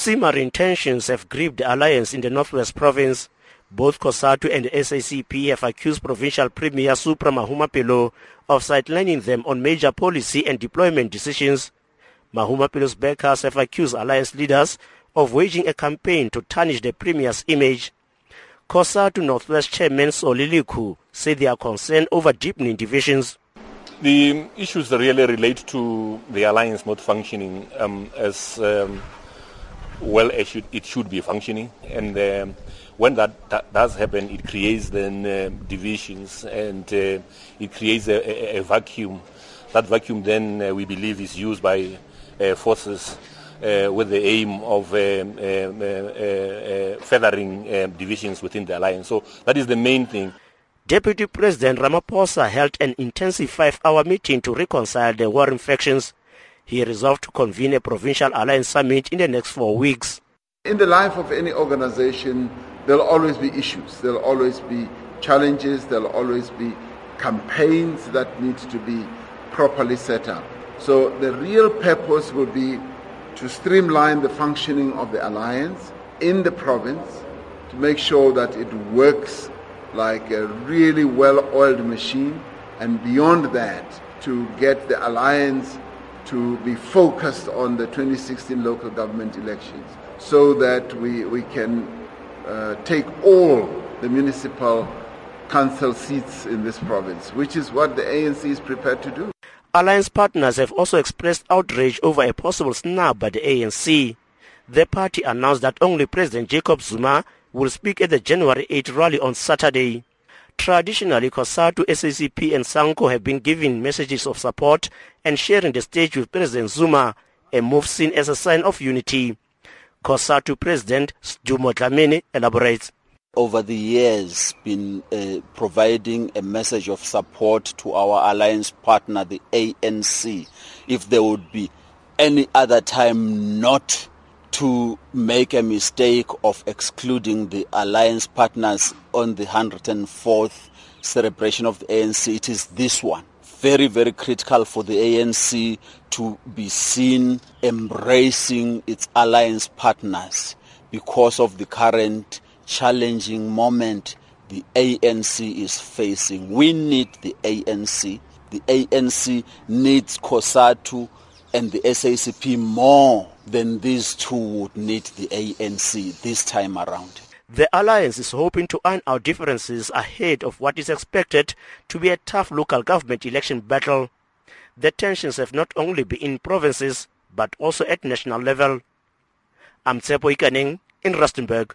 Simmering tensions have gripped the alliance in the Northwest Province. Both COSATU and the SACP have accused Provincial Premier Supra Mahumapelo of sidelining them on major policy and deployment decisions. Mahumapelo's backers have accused alliance leaders of waging a campaign to tarnish the Premier's image. COSATU Northwest Chairman Soliliku said they are concerned over deepening divisions. The issues really relate to the alliance not functioning um, as um, well as it should be functioning. And um, when that, that, does happen, it creates then uh, divisions and uh, it creates a, a, a, vacuum. That vacuum then uh, we believe is used by uh, forces uh, with the aim of um, uh, feathering divisions within the alliance. So that is the main thing. Deputy President Ramaphosa held an intensive five-hour meeting to reconcile the warring factions he resolved to convene a provincial alliance summit in the next four weeks. In the life of any organization, there'll always be issues, there'll always be challenges, there'll always be campaigns that need to be properly set up. So the real purpose will be to streamline the functioning of the alliance in the province to make sure that it works like a really well oiled machine, and beyond that, to get the alliance to be focused on the 2016 local government elections so that we, we can uh, take all the municipal council seats in this province, which is what the ANC is prepared to do. Alliance partners have also expressed outrage over a possible snub by the ANC. The party announced that only President Jacob Zuma will speak at the January 8 rally on Saturday. Traditionally, COSATU, SACP and SANCO have been giving messages of support and sharing the stage with President Zuma, a move seen as a sign of unity. COSATU President Dumo Dlamini elaborates. Over the years, been uh, providing a message of support to our alliance partner, the ANC, if there would be any other time not to make a mistake of excluding the alliance partners on the 104th celebration of the ANC. It is this one. Very, very critical for the ANC to be seen embracing its alliance partners because of the current challenging moment the ANC is facing. We need the ANC. The ANC needs COSATU and the SACP more than these two would need the ANC this time around. The alliance is hoping to iron out differences ahead of what is expected to be a tough local government election battle. The tensions have not only been in provinces but also at national level. I'm Tsepo Ikaning in Rustenburg.